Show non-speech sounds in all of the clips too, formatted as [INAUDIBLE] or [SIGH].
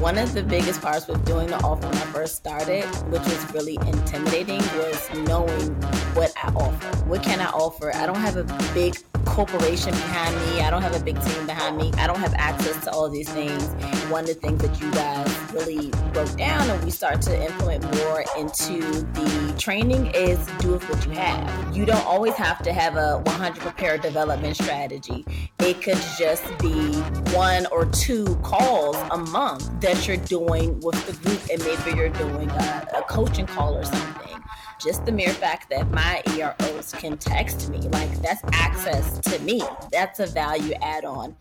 One of the biggest parts with doing the offer when I first started, which was really intimidating, was knowing what I offer. What can I offer? I don't have a big corporation behind me. I don't have a big team behind me. I don't have access to all these things. One of the things that you guys really broke down and we start to implement more into the training is do with what you have. You don't always have to have a 100 prepared development strategy. It could just be one or two calls a month that you're doing with the group and maybe you're doing a, a coaching call or something just the mere fact that my EROs can text me, like that's access to me. That's a value add on.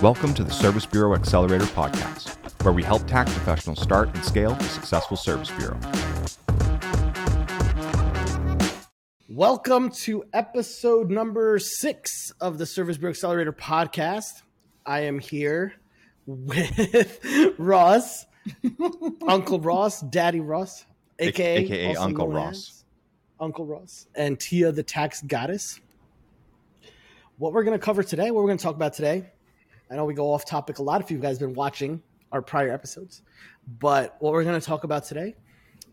Welcome to the Service Bureau Accelerator Podcast, where we help tax professionals start and scale a successful service bureau. Welcome to episode number six of the Service Bureau Accelerator Podcast. I am here [LAUGHS] with Ross [LAUGHS] Uncle Ross, Daddy Ross, aka, AKA Uncle Ross. Uncle Ross, and Tia the tax goddess. What we're going to cover today, what we're going to talk about today, I know we go off topic a lot if you guys have been watching our prior episodes, but what we're going to talk about today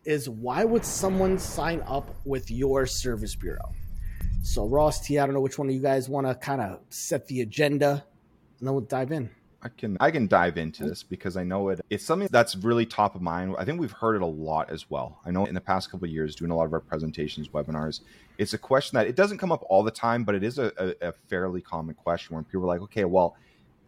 is why would someone sign up with your service bureau? So, Ross, Tia, I don't know which one of you guys want to kind of set the agenda, and then we'll dive in. I can I can dive into mm. this because I know it it's something that's really top of mind. I think we've heard it a lot as well. I know in the past couple of years doing a lot of our presentations, webinars, it's a question that it doesn't come up all the time, but it is a, a, a fairly common question where people are like, okay, well,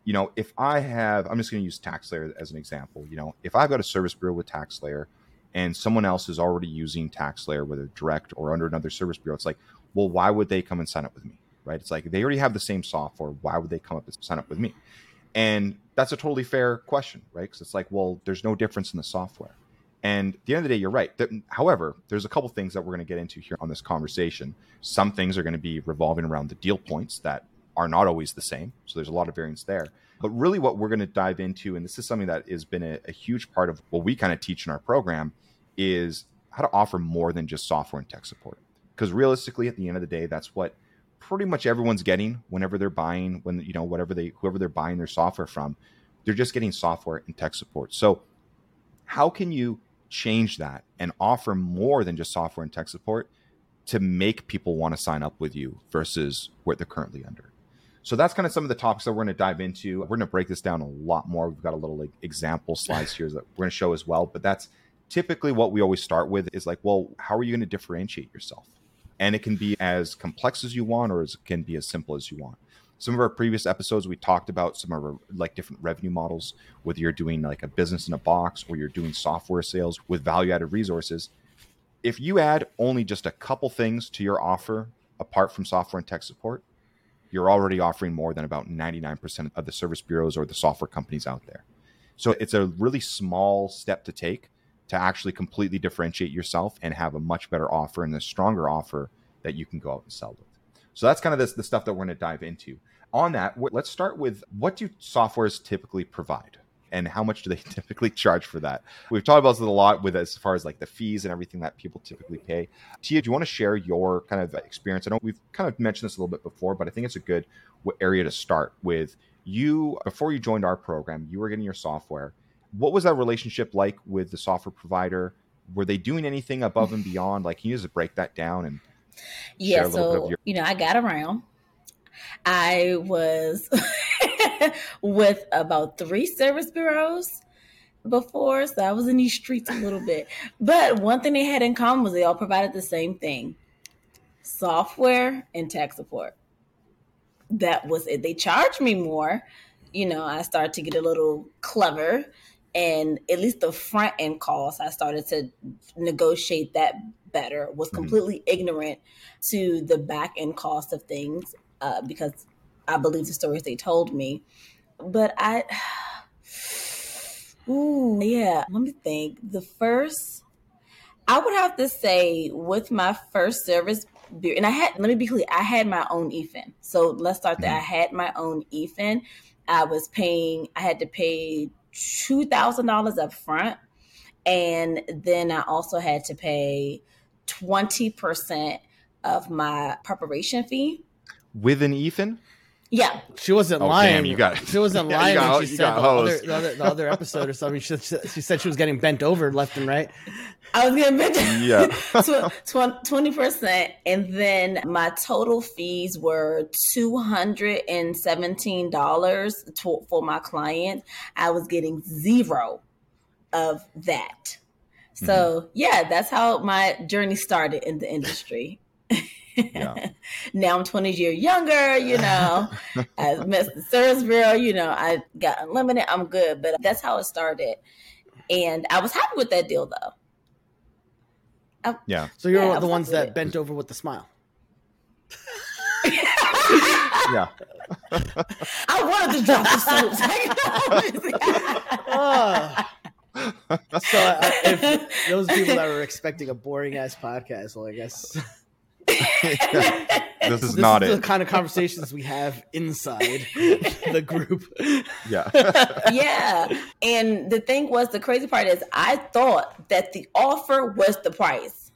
you know, if I have I'm just going to use TaxSlayer as an example. You know, if I've got a service bureau with TaxSlayer and someone else is already using TaxSlayer, whether direct or under another service bureau, it's like, well, why would they come and sign up with me? Right? It's like they already have the same software. Why would they come up and sign up with me? And that's a totally fair question, right? Because it's like, well, there's no difference in the software. And at the end of the day, you're right. However, there's a couple things that we're going to get into here on this conversation. Some things are going to be revolving around the deal points that are not always the same. So there's a lot of variance there. But really, what we're going to dive into, and this is something that has been a, a huge part of what we kind of teach in our program, is how to offer more than just software and tech support. Because realistically, at the end of the day, that's what pretty much everyone's getting whenever they're buying when you know whatever they whoever they're buying their software from they're just getting software and tech support. So how can you change that and offer more than just software and tech support to make people want to sign up with you versus what they're currently under? So that's kind of some of the topics that we're going to dive into. We're going to break this down a lot more. We've got a little like example slides [LAUGHS] here that we're going to show as well but that's typically what we always start with is like well how are you going to differentiate yourself and it can be as complex as you want or as it can be as simple as you want. Some of our previous episodes we talked about some of our like different revenue models whether you're doing like a business in a box or you're doing software sales with value added resources. If you add only just a couple things to your offer apart from software and tech support you're already offering more than about 99% of the service bureaus or the software companies out there. So it's a really small step to take to actually completely differentiate yourself and have a much better offer and a stronger offer that you can go out and sell with. So that's kind of the stuff that we're going to dive into. On that, let's start with what do softwares typically provide? and how much do they [LAUGHS] typically charge for that? We've talked about this a lot with as far as like the fees and everything that people typically pay. Tia, do you want to share your kind of experience? I know we've kind of mentioned this a little bit before, but I think it's a good area to start with. You before you joined our program, you were getting your software what was that relationship like with the software provider? Were they doing anything above and beyond? Like, can you just break that down and yeah? So your- you know, I got around. I was [LAUGHS] with about three service bureaus before, so I was in these streets a little bit. But one thing they had in common was they all provided the same thing: software and tech support. That was it. They charged me more. You know, I started to get a little clever and at least the front end costs i started to negotiate that better was mm-hmm. completely mm-hmm. ignorant to the back end cost of things uh, because i believe the stories they told me but i [SIGHS] ooh yeah let me think the first i would have to say with my first service and i had let me be clear i had my own efin so let's start there mm-hmm. i had my own efin i was paying i had to pay $2,000 up front. And then I also had to pay 20% of my preparation fee. With an EFIN? Yeah. She wasn't Oh, lying. damn, you got- she wasn't [LAUGHS] Yeah, you lying got- when she you said the other, the, other, the other episode or something. She, she said she was getting bent over left and right. I was getting bent. Yeah. [LAUGHS] twenty percent, and then my total fees were two hundred and seventeen dollars for my client. I was getting zero of that. So mm-hmm. yeah, that's how my journey started in the industry. [LAUGHS] Yeah. [LAUGHS] now I'm 20 years younger, you know. I met the service bureau, you know, I got unlimited, I'm good. But that's how it started. And I was happy with that deal though. Yeah. So you're Yeah, the ones that it. bent over with the smile. Yeah. [LAUGHS] [LAUGHS] I wanted to drop the soaps. Ah. so uh, if those people that were expecting a boring ass podcast, well, I guess [LAUGHS] This is this not is the kind of conversations we have inside [LAUGHS] the group. Yeah. [LAUGHS] yeah. And the thing was, the crazy part is, I thought that the offer was the price.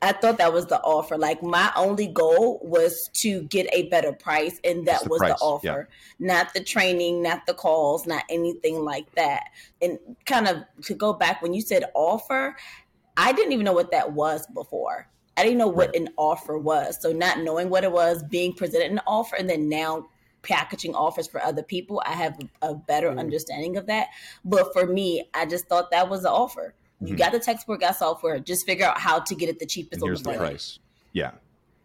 I thought that was the offer. Like my only goal was to get a better price, and that the was price, the offer, not the training, not the calls, not anything like that. And kind of to go back when you said offer, I didn't even know what that was before. I didn't know what Right. an offer was. So not knowing what it was, being presented an offer, and then now packaging offers for other people, I have a better Mm. understanding of that. But for me, I just thought that was the offer. You Mhm. got the textbook, got software. Just figure out how to get it the cheapest here's the the price. Yeah,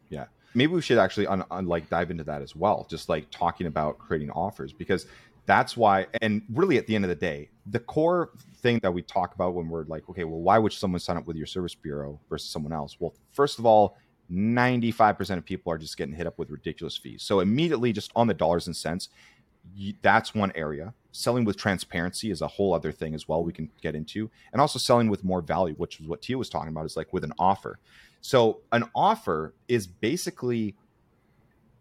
yeah. Maybe we should actually on, on like dive into that as well. Just like talking about creating offers because that's why. And really, at the end of the day, the core thing that we talk about when we're like, okay, well, why would someone sign up with your service bureau versus someone else? Well, first of all. 95% of people are just getting hit up with ridiculous fees. So immediately just on the dollars and cents, you, that's one area. Selling with transparency is a whole other thing as well we can get into. And also selling with more value, which is what Tia was talking about, is like with an offer. So an offer is basically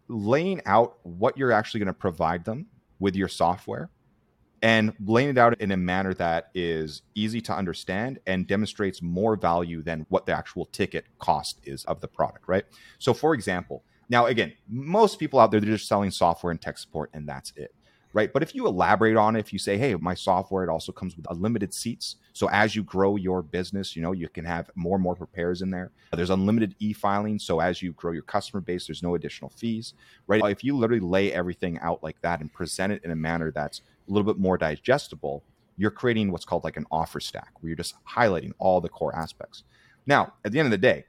laying out what you're actually going to provide them with your software and laying it out in a manner that is easy to understand and demonstrates more value than what the actual ticket cost is of the product, right? So for example, now again, most people out there they're just selling software and tech support and that's it. Right. But if you elaborate on it, if you say, hey, my software, it also comes with unlimited seats. So as you grow your business, you know, you can have more and more prepares in there. There's unlimited e filing. So as you grow your customer base, there's no additional fees. Right. If you literally lay everything out like that and present it in a manner that's a little bit more digestible, you're creating what's called like an offer stack where you're just highlighting all the core aspects. Now, at the end of the day,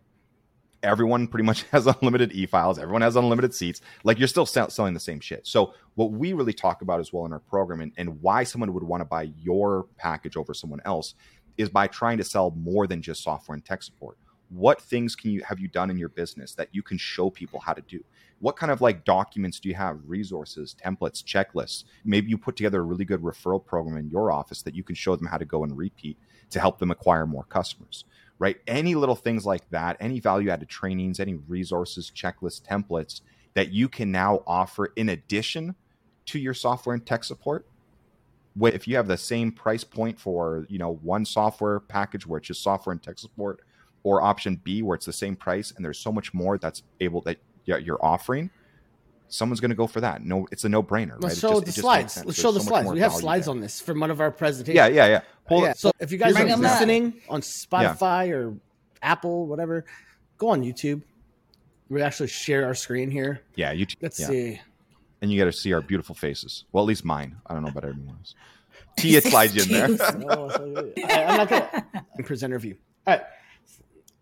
everyone pretty much [LAUGHS] has unlimited e-files everyone has unlimited seats like you're still sell- selling the same shit. So what we really talk about as well in our program and, and why someone would want to buy your package over someone else is by trying to sell more than just software and tech support. What things can you have you done in your business that you can show people how to do what kind of like documents do you have resources templates checklists maybe you put together a really good referral program in your office that you can show them how to go and repeat to help them acquire more customers right? Any little things like that, any value added trainings, any resources, checklists, templates that you can now offer in addition to your software and tech support. If you have the same price point for, you know, one software package where it's just software and tech support, or option B where it's the same price and there's so much more that's able that y- you're offering, someone's going to go for that. No, it's a no brainer, right? Let's It show just- the it just slides. Let's There's show the so much slides. We have slides there. on this from one of our presentations. Yeah, yeah, yeah. Pull yeah. So if you guys Bring are 'em up. listening on Spotify or Apple, whatever, go on YouTube. We actually share our screen here. Yeah, you. Let's yeah. see. and you got to see our beautiful faces. Well, at least mine. I don't know about everyone else. [LAUGHS] Tia slides in there. [LAUGHS] No, so- I, I'm not gonna [LAUGHS] presenter view. All right.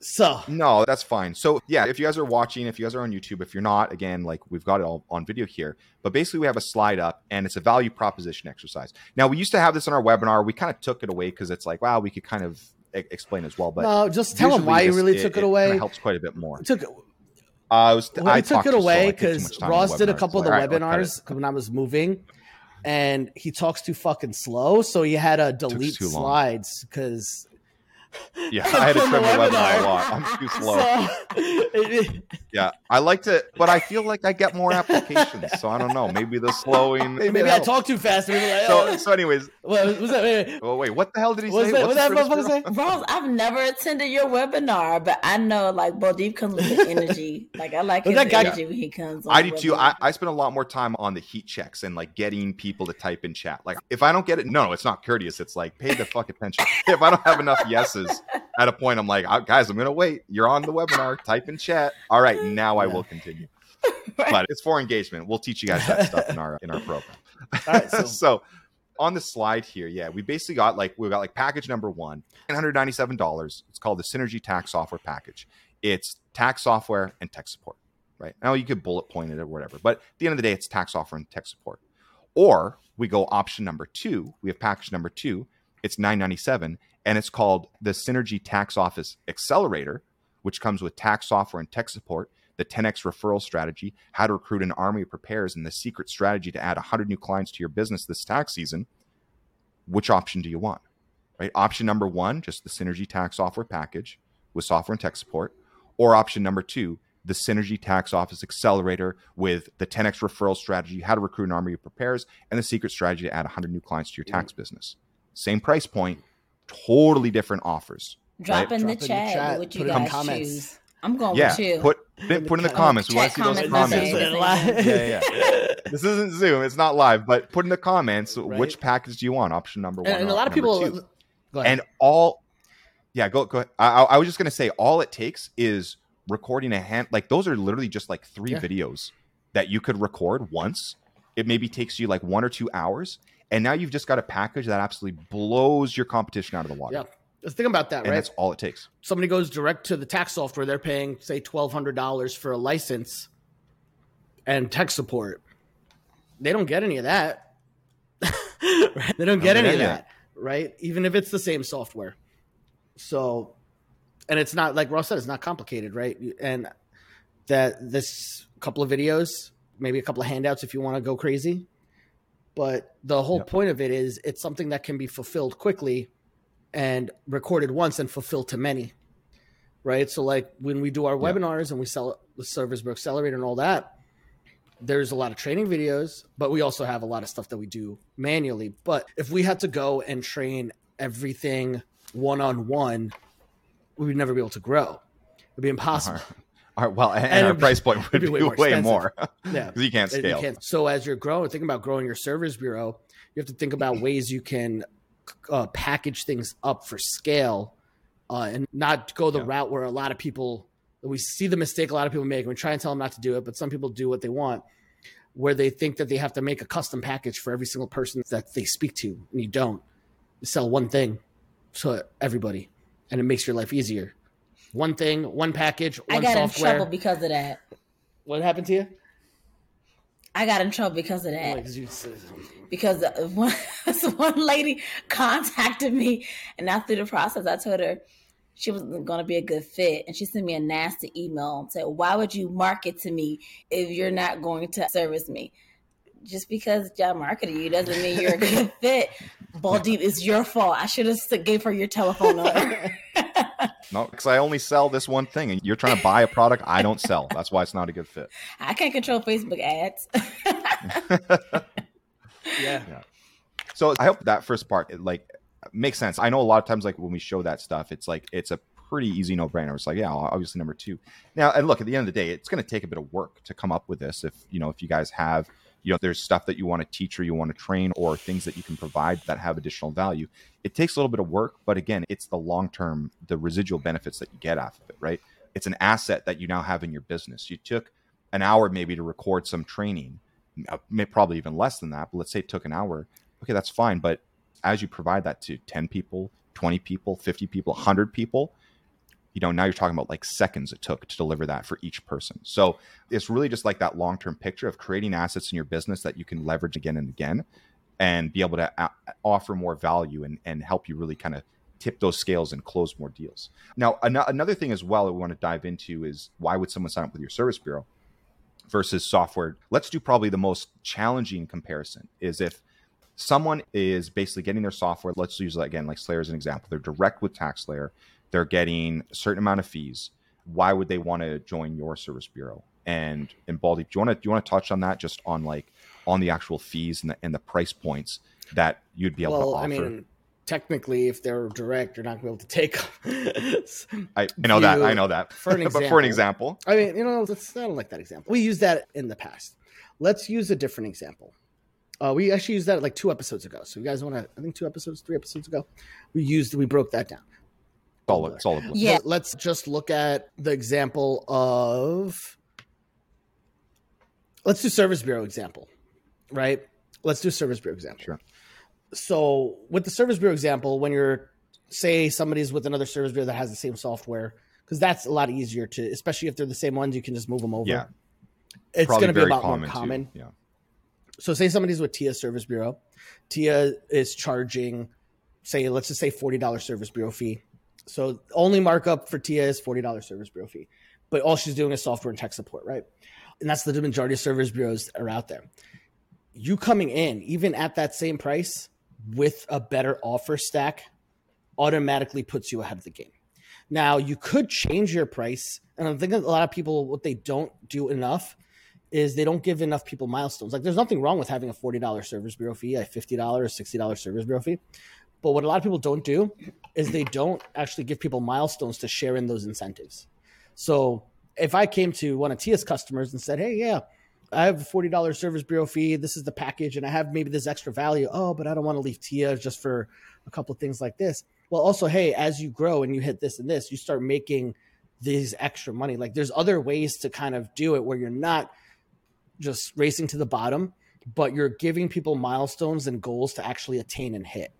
So No, that's fine. So yeah, if you guys are watching, if you guys are on YouTube, if you're not, again, like we've got it all on video here. But basically, we have a slide up, and it's a value proposition exercise. Now, we used to have this in our webinar. We kind of took it away because it's like, wow, we could kind of e- explain as well. But no, just tell them why you really took it, away. helps quite a bit more. It took Uh, I was, well, I took it too slow. I away because time Ross did a couple of the like, all right, it. webinars when I was moving, and he talks too fucking slow, so he had to delete slides because Yeah, [LAUGHS] I had to trim the webinar a lot. I'm too [LAUGHS] slow. So, [LAUGHS] yeah, I like to, but I feel like I get more applications. So I don't know. Maybe the slowing. Maybe, maybe I talk too fast. And like, So, oh, so, anyways, what was that? Wait, wait. oh wait, what the hell did he What's say? that? What's What the that service motherfucker say? Ross, I've never attended your webinar, but I know like Baldeep comes with the [LAUGHS] energy. Like I like But his that guy- energy when he comes. On I the do too. I, I spend a lot more time on the heat checks and like getting people to type in chat. Like if I don't get it, no, no, it's not courteous. It's like pay the fuck attention. [LAUGHS] if I don't have enough yeses at a point, I'm like, "Ah, guys, I'm gonna wait. You're on the webinar. Type in chat. All right, now I will continue. [LAUGHS] But it's for engagement. We'll teach you guys that stuff in our in our program. [LAUGHS] All right, so, [LAUGHS] so- on the slide here, yeah, we basically got like we got like package number one, nine hundred ninety seven dollars. It's called the Synergy Tax Software Package. It's tax software and tech support. Right now, you could bullet point it or whatever, but at the end of the day, it's tax software and tech support. Or we go option number two. We have package number two. It's nine ninety seven, and it's called the Synergy Tax Office Accelerator, which comes with tax software and tech support, the 10x referral strategy, how to recruit an army of preparers, and the secret strategy to add 100 new clients to your business this tax season. Which option do you want? Right? Option number one, just the Synergy Tax Software package with software and tech support, or option number two, the Synergy Tax Office Accelerator with the 10x referral strategy, how to recruit an army of preparers, and the secret strategy to add 100 new clients to your tax mm-hmm. business. Same price point, totally different offers. Drop right? in the in the chat, chat, what you put it guys comments. choose. I'm going yeah, with you. put the put in the comments. We want to see those comments, comments. that's This it. isn't live. Yeah, yeah. this isn't Zoom. It's not live, but put in the comments Right. which package do you want? Option number one. And, and a lot of people. Go ahead. and all yeah go go ahead. I, I I was just gonna say all it takes is recording a hand like those are literally just like three Yeah. videos that you could record once it maybe takes you like one or two hours and now you've just got a package that absolutely blows your competition out of the water yeah. Think about that, and right? that's all it takes somebody goes direct to the tax software, they're paying say twelve hundred dollars for a license and tech support. They don't get any of that. [LAUGHS] right? They don't get any of of that, right? Even if it's the same software. So, and it's not like Ross said, it's not complicated, right? And that this couple of videos, maybe a couple of handouts if you want to go crazy. But the whole Yep. point of it is it's something that can be fulfilled quickly and recorded once and fulfilled to many. Right. So like when we do our Yeah. webinars and we sell the Service Bureau Accelerator and all that, there's a lot of training videos, but we also have a lot of stuff that we do manually. But if we had to go and train everything one on one, we would never be able to grow. It'd be impossible. all right well and, And our price point would be way, way more expensive. more [LAUGHS] Yeah. because you can't And you scale can't- So as you're growing, think about growing your service bureau. You have to think about ways you can uh, package things up for scale, uh, and not go the Yeah. route where a lot of people we see the mistake a lot of people make. And We try and tell them not to do it, but some people do what they want, where they think that they have to make a custom package for every single person that they speak to, and you don't. You sell one thing to everybody, and it makes your life easier. One thing, one package, one I got software. in trouble because of that. what happened to you? I got in trouble because of that. Like, 'cause you said- because [LAUGHS] one, one lady contacted me and now through the process i told her she wasn't going to be a good fit and she sent me a nasty email and said why would you market to me if you're not going to service me just because y'all marketed you doesn't mean you're a good [LAUGHS] fit baldeep it's your fault i should have gave her your telephone number [LAUGHS] no because i only sell this one thing and you're trying to buy a product i don't sell that's why it's not a good fit [LAUGHS] i can't control facebook ads yeah. So I hope that first part it, like makes sense. I know a lot of times like when we show that stuff, it's like it's a pretty easy no brainer. It's like yeah, obviously number two. Now and look at the end of the day, it's going to take a bit of work to come up with this. If you know if you guys have you know there's stuff that you want to teach or you want to train or things that you can provide that have additional value. It takes a little bit of work, but again, it's the long term, the residual benefits that you get off of it, right? It's an asset that you now have in your business. You took an hour maybe to record some training, uh, probably even less than that. But let's say it took an hour okay, that's fine. But as you provide that to 10 people, 20 people, 50 people, 100 people, you know, now you're talking about like seconds it took to deliver that for each person. So it's really just like that long term picture of creating assets in your business that you can leverage again and again and be able to a- offer more value and, and help you really kind of tip those scales and close more deals. Now, an- another thing as well that we want to dive into is why would someone sign up with your service bureau versus software? Let's do probably the most challenging comparison is if someone is basically getting their software. Let's use again, like Slayer as an example. They're direct with TaxSlayer. They're getting a certain amount of fees. Why would they want to join your service bureau? And and Baldy, do you want to do you want to touch on that just on like on the actual fees and the, and the price points that you'd be able well, to offer? I mean, technically, if they're direct, you're not going to be able to take. [LAUGHS] I, I know that. I know that. for an [LAUGHS] but for an example- example, I mean, you know, let's, I don't like that example. We used that in the past. Let's use a different example. Uh, we actually used that like two episodes ago. So you guys want to? I think two episodes, three episodes ago, we used we broke that down. Solid, solid. blend. Yeah. Let's just look at the example of. Let's do service bureau example, right? Let's do service bureau example. Sure. So with the service bureau example, when you're say somebody's with another service bureau that has the same software, because that's a lot easier to, especially if they're the same ones, you can just move them over. Yeah, it's going to be a very lot common more too. common. Yeah, So say somebody's with Tia Service Bureau. Tia is charging, say, let's just say forty dollars service bureau fee. So only markup for Tia is forty dollars service bureau fee, but all she's doing is software and tech support, right? And that's the majority of service bureaus are out there. You coming in, even at that same price, with a better offer stack, automatically puts you ahead of the game. Now you could change your price, and I think a lot of people what they don't do enough is they don't give enough people milestones. Like there's nothing wrong with having a forty dollars service bureau fee, a fifty dollars, sixty dollars service bureau fee. But what a lot of people don't do is they don't actually give people milestones to share in those incentives. So if I came to one of Tia's customers and said, "Hey, yeah, I have a forty dollars service bureau fee. This is the package, and I have maybe this extra value. Oh, but I don't want to leave Tia just for a couple of things like this. Well, also, hey, as you grow and you hit this and this, you start making these extra money. Like there's other ways to kind of do it where you're not just racing to the bottom, but you're giving people milestones and goals to actually attain and hit.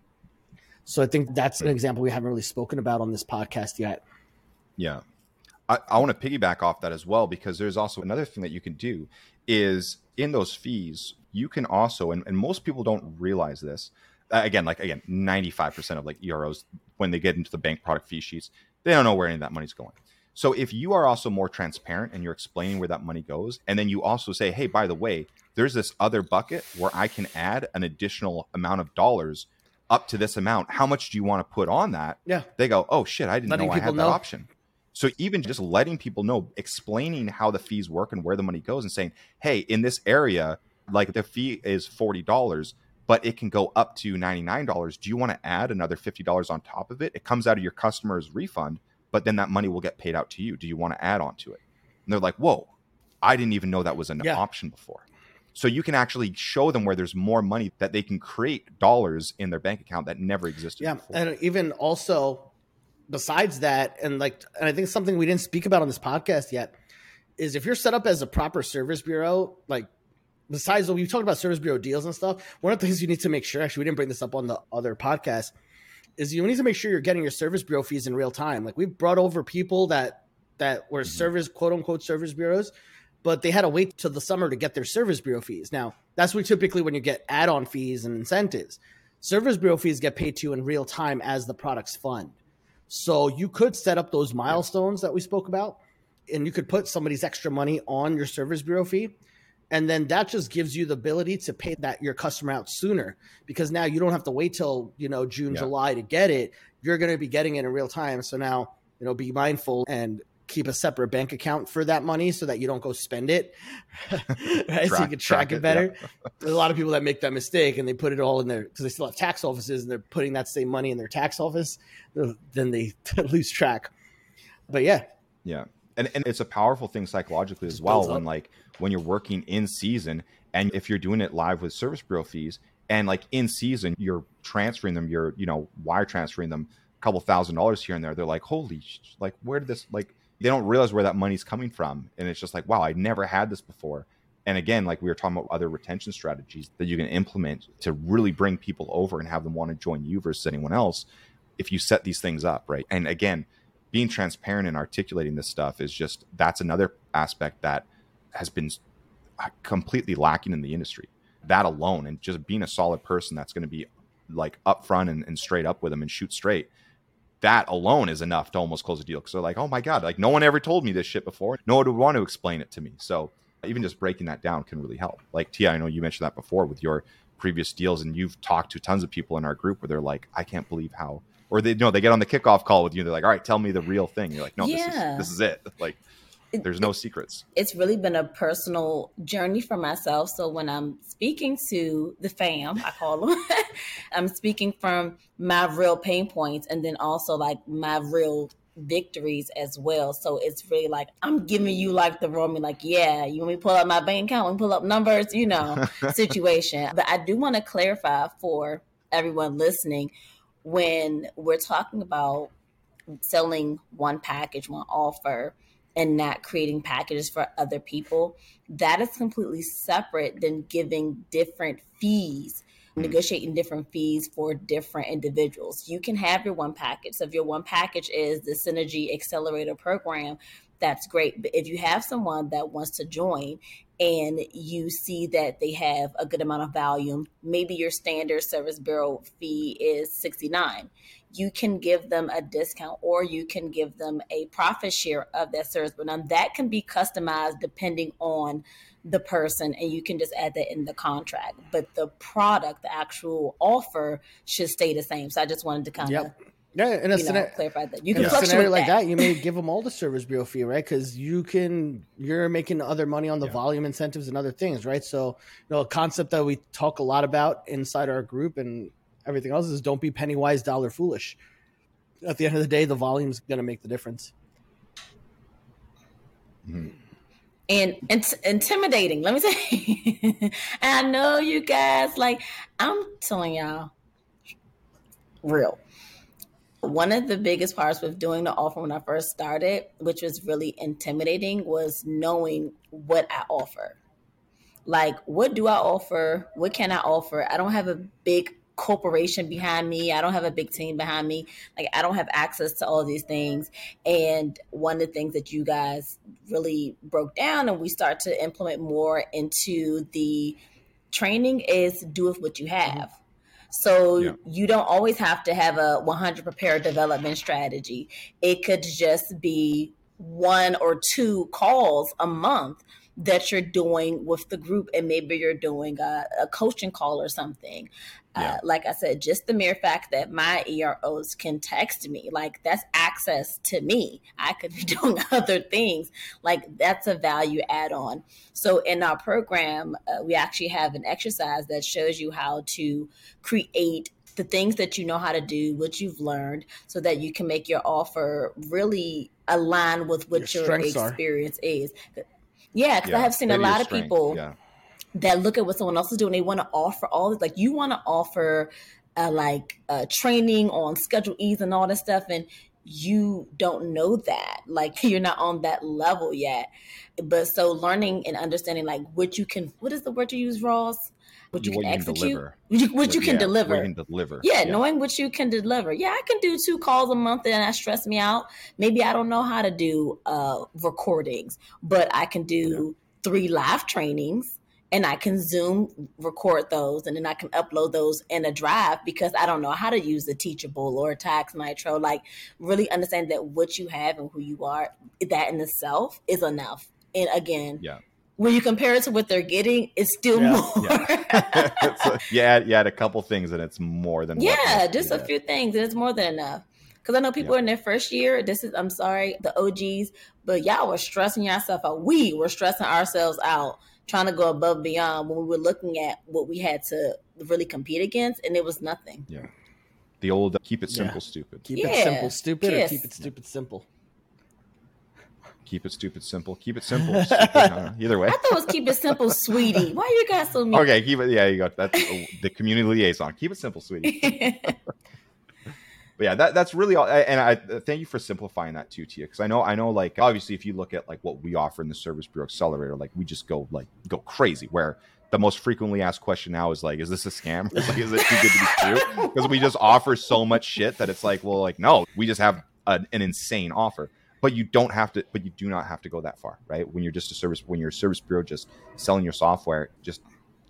So I think that's an example we haven't really spoken about on this podcast yet. Yeah. I, I want to piggyback off that as well because there's also another thing that you can do is in those fees, you can also, and, and most people don't realize this. Again, like again, 95% of like EROs, when they get into the bank product fee sheets, they don't know where any of that money's going. So if you are also more transparent and you're explaining where that money goes, and then you also say, hey, by the way, there's this other bucket where I can add an additional amount of dollars up to this amount. How much do you want to put on that? Yeah. They go, oh shit, I didn't Letting know I had that know. option. So even just letting people know, explaining how the fees work and where the money goes, and saying, "Hey, in this area, like the fee is forty dollars, but it can go up to ninety nine dollars. Do you want to add another fifty dollars on top of it? It comes out of your customer's refund, but then that money will get paid out to you. Do you want to add on to it?" And they're like, "Whoa, I didn't even know that was an Yeah. option before." So you can actually show them where there's more money that they can create dollars in their bank account that never existed Yeah, before. and even also besides that, and like, and I think something we didn't speak about on this podcast yet is if you're set up as a proper service bureau, like besides what we talked about service bureau deals and stuff, one of the things you need to make sure, actually, we didn't bring this up on the other podcast, is you need to make sure you're getting your service bureau fees in real time. Like we've brought over people that that were mm-hmm. service quote unquote service bureaus, but they had to wait till the summer to get their service bureau fees. Now that's what typically when you get add-on fees and incentives. Service bureau fees get paid to you in real time as the products fund. So you could set up those milestones that we spoke about, and you could put somebody's extra money on your service bureau fee. And then that just gives you the ability to pay that your customer out sooner because now you don't have to wait till, you know, June, Yeah. July to get it. You're going to be getting it in real time. So now, you know, be mindful and keep a separate bank account for that money so that you don't go spend it. [LAUGHS] right? so you can track, track it better. There's a lot of people that make that mistake and they put it all in their because they still have tax offices and they're putting that same money in their tax office. Then they [LAUGHS] lose track. But yeah, Yeah. And and it's a powerful thing psychologically as well when up. like when you're working in season and if you're doing it live with service bureau fees and like in season you're transferring them, you're, you know, wire transferring them a couple thousand dollars here and there. They're like, holy sh- like where did this like they don't realize where that money's coming from. And it's just like, wow, I never had this before. And again, like we were talking about other retention strategies that you can implement to really bring people over and have them want to join you versus anyone else if you set these things up, right? And again, being transparent and articulating this stuff is just that's another aspect that has been uh, completely lacking in the industry. That alone, and just being a solid person that's going to be like upfront and, and straight up with them and shoot straight. That alone is enough to almost close a deal. Because they're like, oh my God, like no one ever told me this shit before. No one would want to explain it to me. So even just breaking that down can really help. Like Tia, I know you mentioned that before with your previous deals, and you've talked to tons of people in our group where they're like, I can't believe how, or they know they get on the kickoff call with you. They're like, all right, tell me the real thing. You're like, no, Yeah. this is this is it. Like, there's no secrets. it's really been a personal journey for myself. So when I'm speaking to the fam, I call them, [LAUGHS] I'm speaking from my real pain points and then also like my real victories as well. So it's really like I'm giving you like the Roman, like, yeah, you want me to pull up my bank account, and pull up numbers, you know, [LAUGHS] situation. But I do want to clarify for everyone listening when we're talking about selling one package, one offer, and not creating packages for other people, that is completely separate than giving different fees, mm. negotiating different fees for different individuals. You can have your one package. So if your one package is the Synergy Accelerator Program, that's great. But if you have someone that wants to join and you see that they have a good amount of volume, maybe your standard service bureau fee is 69 you can give them a discount or you can give them a profit share of that service. But now that can be customized depending on the person and you can just add that in the contract. But the product, the actual offer should stay the same. So I just wanted to kind of Yep. Yeah, in a, you know, scena- that. You in can a fluctuate scenario like that. that, you may [LAUGHS] give them all the service bureau fee, right? Because you can, you're making other money on the Yeah. volume incentives and other things, right? So, you know, a concept that we talk a lot about inside our group and everything else is don't be penny wise, dollar foolish. At the end of the day, the volume's going to make the difference. Mhm. and int- intimidating. Let me say, [LAUGHS] I know you guys like. I'm telling y'all, real. One of the biggest parts with doing the offer when I first started, which was really intimidating, was knowing what I offer. Like, what do I offer? What can I offer? I don't have a big corporation behind me. I don't have a big team behind me. Like, I don't have access to all these things. And one of the things that you guys really broke down and we start to implement more into the training is do with what you have. So Yeah. you don't always have to have a 100 prepared development strategy. It could just be one or two calls a month that you're doing with the group, and maybe you're doing a, a coaching call or something. Yeah. Uh, like I said, just the mere fact that my EROs can text me, like that's access to me. I could be [LAUGHS] doing other things. Like that's a value add on. So in our program, uh, we actually have an exercise that shows you how to create the things that you know how to do, what you've learned, so that you can make your offer really align with what Your your, strengths are. experience is. Yeah, because I have seen a lot of people Yeah. That look at what someone else is doing. They want to offer all this, like you want to offer uh, like uh, training on Schedule E's and all this stuff, and you don't know that. Like [LAUGHS] you're not on that level yet. But so learning and understanding like what you can, what is the word to use, Ross? What you, What can you can execute, deliver. what you, what you Yeah, can what deliver. you can deliver. Yeah, knowing what you can deliver. Yeah, I can do two calls a month and that stress me out. Maybe I don't know how to do uh, recordings, but I can do three live trainings and I can Zoom record those and then I can upload those in a drive because I don't know how to use the Teachable or Tax Nitro. Like, really understand that what you have and who you are, that in itself is enough. And again, Yeah. when you compare it to what they're getting, it's still Yeah, more. It's [LAUGHS] a- you add you add a couple things and it's more than Yeah, most just a few things, and it's more than enough. Because I know people Yeah. in their first year. This is, I'm sorry, the OGs, but y'all were stressing yourself out. We were stressing ourselves out, trying to go above and beyond when we were looking at what we had to really compete against, and it was nothing. Yeah, the old keep it Yeah. simple, stupid. Keep it simple, stupid, or keep it stupid, simple. Keep it stupid, simple. Keep it simple. [LAUGHS] stupid. I. Either way. I thought it was keep it simple, sweetie. Why you guys so mean? Okay, keep it. Yeah, you got that's the- the community liaison. Keep it simple, sweetie. [LAUGHS] But yeah, that, that's really all. And I thank you for simplifying that too, Tia, because I know I know like obviously if you look at like what we offer in the Service Bureau Accelerator, like we just go like go crazy. Where the most frequently asked question now is like, is this a scam? [LAUGHS] Like, is it too good to be true? [LAUGHS] Because we just offer so much shit that it's like, well, like no, we just have an, an insane offer. But you don't have to. But you do not have to go that far, right? When you're just a service, when you're a service bureau, just selling your software, just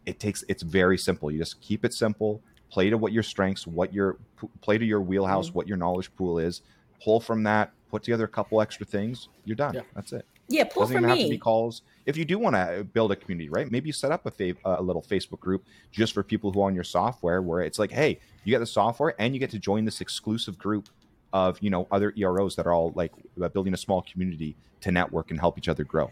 it takes. It's very simple. You just keep it simple play to what your strengths, what your play to your wheelhouse, Mm-hmm. what your knowledge pool is. Pull from that, put together a couple extra things. You're done. Yeah. That's it. Yeah, pull doesn't even have to be calls. If you do want to build a community, right? Maybe you set up a, fa- a little Facebook group just for people who own your software, where it's like, hey, you get the software and you get to join this exclusive group of you know other EROs that are all like uh, building a small community to network and help each other grow.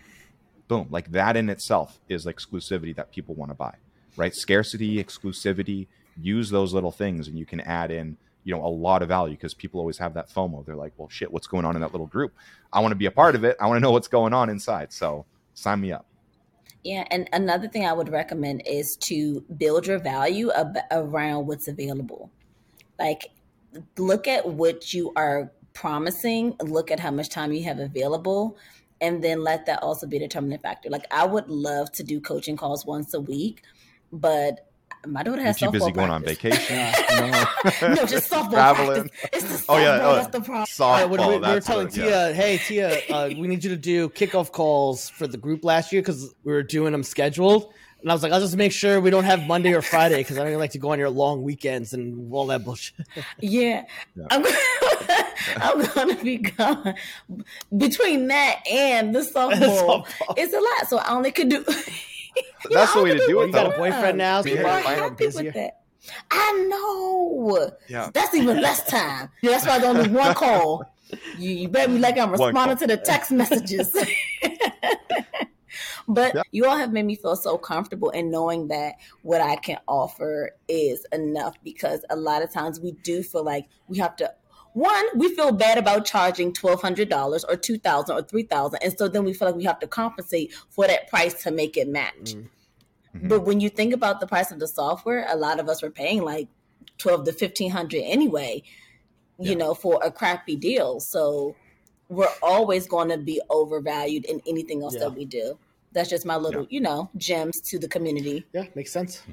Boom, like that in itself is exclusivity that people want to buy, right? Scarcity, exclusivity. Use those little things, and you can add in you know a lot of value because people always have that FOMO. They're like, well, shit, what's going on in that little group? I want to be a part of it. I want to know what's going on inside. So sign me up. Yeah, and another thing I would recommend is to build your value ab- around what's available. Like, look at what you are promising, look at how much time you have available, and then let that also be a determining factor. Like, I would love to do coaching calls once a week, but my daughter You're has too busy going on practice. vacation. no. [LAUGHS] [LAUGHS] no, just softball Traveling. practice. It's the softball Oh yeah, oh, that's the problem. All right, softball. when we, we were telling what- Tia, yeah. hey Tia, uh, we need you to do kickoff calls for the group last year because we were doing them scheduled. And I was like, I'll just make sure we don't have Monday or Friday because I don't like to go on your long weekends and all that bullshit. [LAUGHS] Yeah, Yeah. I'm, I'm gonna be gone between that and the softball. Softball. It's a lot, so I only could do. You That's know, the way to only do You it, got a boyfriend now, so Yeah. you're People are happy with that. I know. Yeah. That's even less time. Yeah, that's why there's only one [LAUGHS] call. You, you better be like I'm responding to the text [LAUGHS] messages. [LAUGHS] but Yeah. you all have made me feel so comfortable in knowing that what I can offer is enough because a lot of times we do feel like we have to one, we feel bad about charging twelve hundred dollars or two thousand or three thousand, and so then we feel like we have to compensate for that price to make it match. Mm. Mhm. But when you think about the price of the software, a lot of us were paying like twelve to fifteen hundred anyway, you Yeah. know, for a crappy deal. So we're always going to be overvalued in anything else Yeah. that we do. That's just my little, Yeah. you know, gems to the community. Yeah, makes sense.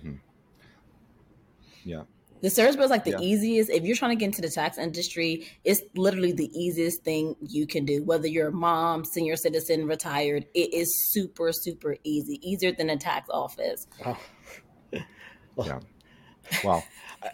Yeah. The service bill is like the Yeah. easiest. If you're trying to get into the tax industry, it's literally the easiest thing you can do. Whether you're a mom, senior citizen, retired, it is super, super easy. Easier than a tax office. Wow. [LAUGHS] Yeah. Wow.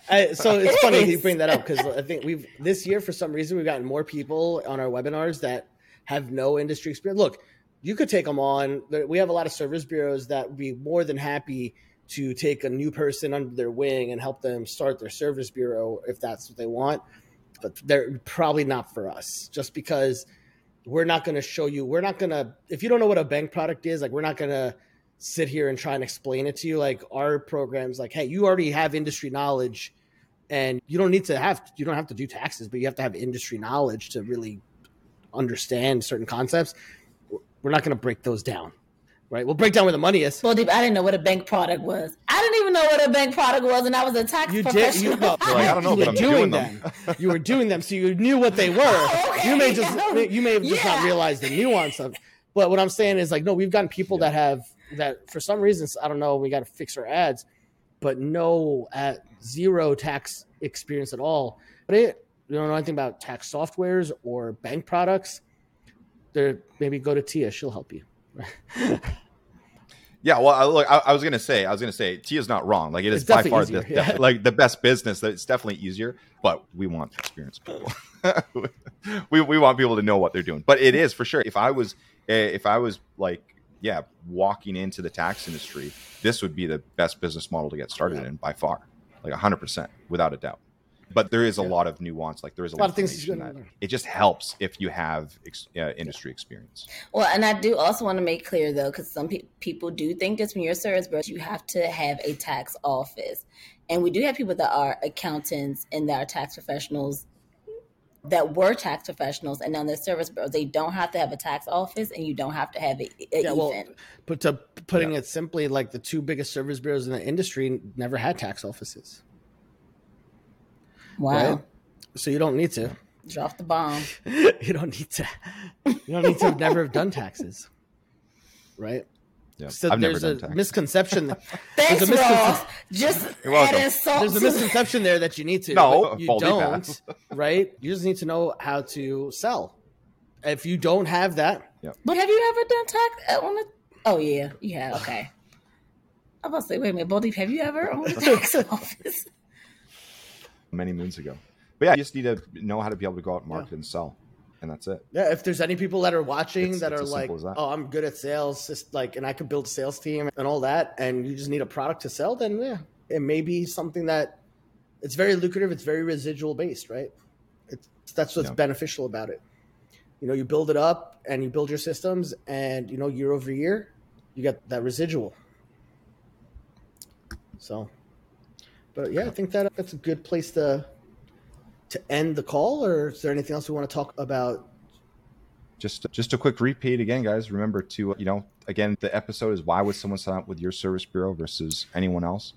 I, so [LAUGHS] it's It funny is. you bring that up because I think we've this year for some reason we've gotten more people on our webinars that have no industry experience. Look, you could take them on. We have a lot of service bureaus that would be more than happy to take a new person under their wing and help them start their service bureau if that's what they want. But they're probably not for us, just because we're not going to show you. We're not going to if you don't know what a bank product is, like we're not going to sit here and try and explain it to you. Like our programs, like hey, you already have industry knowledge, and you don't need to have you don't have to do taxes, but you have to have industry knowledge to really understand certain concepts. We're not going to break those down, right? We'll break down where the money is. Well, Deep, I didn't know what a bank product was. I didn't even know what a bank product was, and I was a tax You professional. You, no, You're like, [LAUGHS] I don't know, you but were I'm doing doing them. them. [LAUGHS] you were doing them, so you knew what they were. [LAUGHS] Oh, okay. You may just you may have just not realized the nuance of. But what I'm saying is like, no, we've gotten people that have that for some reasons I don't know. We got to fix our ads, but no at zero tax experience at all. But it, you don't know anything about tax softwares or bank products. There, maybe go to Tia. She'll help you. Yeah, well, I, look, I, I was gonna say, I was gonna say, Tia's not wrong. Like it is by far easier, the, yeah. the- [LAUGHS] like the best business. That it's definitely easier, but we want experienced people. [LAUGHS] we we want people to know what they're doing. But it is for sure. If I was eh, if I was like yeah walking into the tax industry, this would be the best business model to get started Yeah. in by far, like hundred percent without a doubt. But there is a Yeah. lot of nuance. Like there is a, A lot of things you information gotta that it just helps if you have ex, uh, industry experience. Well, and I do also want to make clear though, because some pe- people do think just when you're a service bureau, you have to have a tax office, and we do have people that are accountants and that are tax professionals that were tax professionals and now they're service bureaus. They don't have to have a tax office, and you don't have to have it. a Yeah, well, even. But to putting it simply, like the two biggest service bureaus in the industry never had tax offices, Wow, right? so you don't need to. drop the bomb. [LAUGHS] you don't need to. You don't need to have never have done taxes, right? Yeah, So I've never there's done [LAUGHS] a tax. misconception. Thanks, a miscon- Ross. Just You're welcome. adding salt. There's a misconception there that you need to. No, you don't. pass. [LAUGHS] Right? You just need to know how to sell. If you don't have that, But have you ever done tax uh, on the? Oh yeah, yeah. Okay. I was about to say, wait a minute, Boldy, have you ever owned a tax office? Many moons ago. But yeah, you just need to know how to be able to go out and market and sell. and that's it. Yeah, if there's any people that are watching It's- that it's are like, that. "Oh, I'm good at sales," just like, and I could build a sales team and all that, and you just need a product to sell, then yeah, it may be something that it's very lucrative. It's very residual based, right? It's that's what's Yeah. beneficial about it. You know, you build it up and you build your systems, and you know, year over year, you get that residual. So, but yeah, I think that that's a good place to to end the call. Or is there anything else we want to talk about just just a quick repeat again guys remember to you know again the episode is why would someone sign up with your service bureau versus anyone else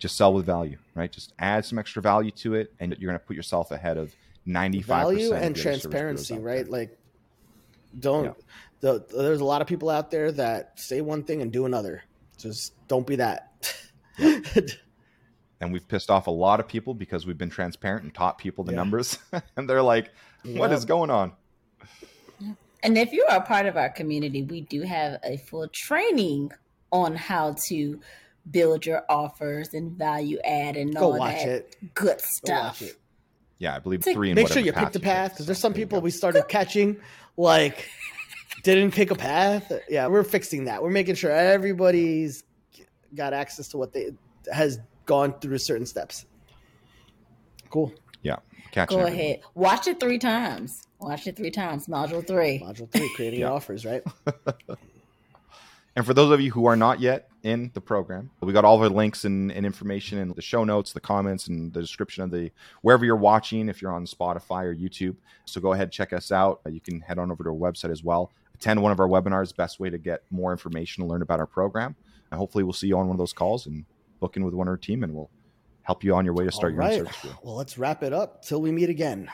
just sell with value right just add some extra value to it and you're going to put yourself ahead of 95% value and the other service bureaus transparency, right? Like, don't. Yeah. The, there's a lot of people out there that say one thing and do another. Just don't be that. [LAUGHS] and we've pissed off a lot of people because we've been transparent and taught people the Yeah. numbers [LAUGHS] and they're like "What is Yep. going on And if you are a part of our community, we do have a full training on how to build your offers and value add and Go all watch that it. good Go stuff. watch it. yeah i believe Take- three in Make sure you pick the path because there's some people we started catching like didn't pick a path. Yeah, we're fixing that. We're making sure everybody's got access to what they has gone through certain steps. Cool. Catching Go everyone. ahead. Watch it three times. Watch it three times. Module three. Module three, creating [LAUGHS] Yeah. offers, right? [LAUGHS] And for those of you who are not yet in the program, we got all the links and, and information in the show notes, the comments, and the description of the wherever you're watching, if you're on Spotify or YouTube. So go ahead, check us out. You can head on over to our website as well. Attend one of our webinars, best way to get more information and learn about our program. And hopefully we'll see you on one of those calls and book in with one of our team and we'll help you on your way to start All your right. bureau. Well, let's wrap it up till we meet again.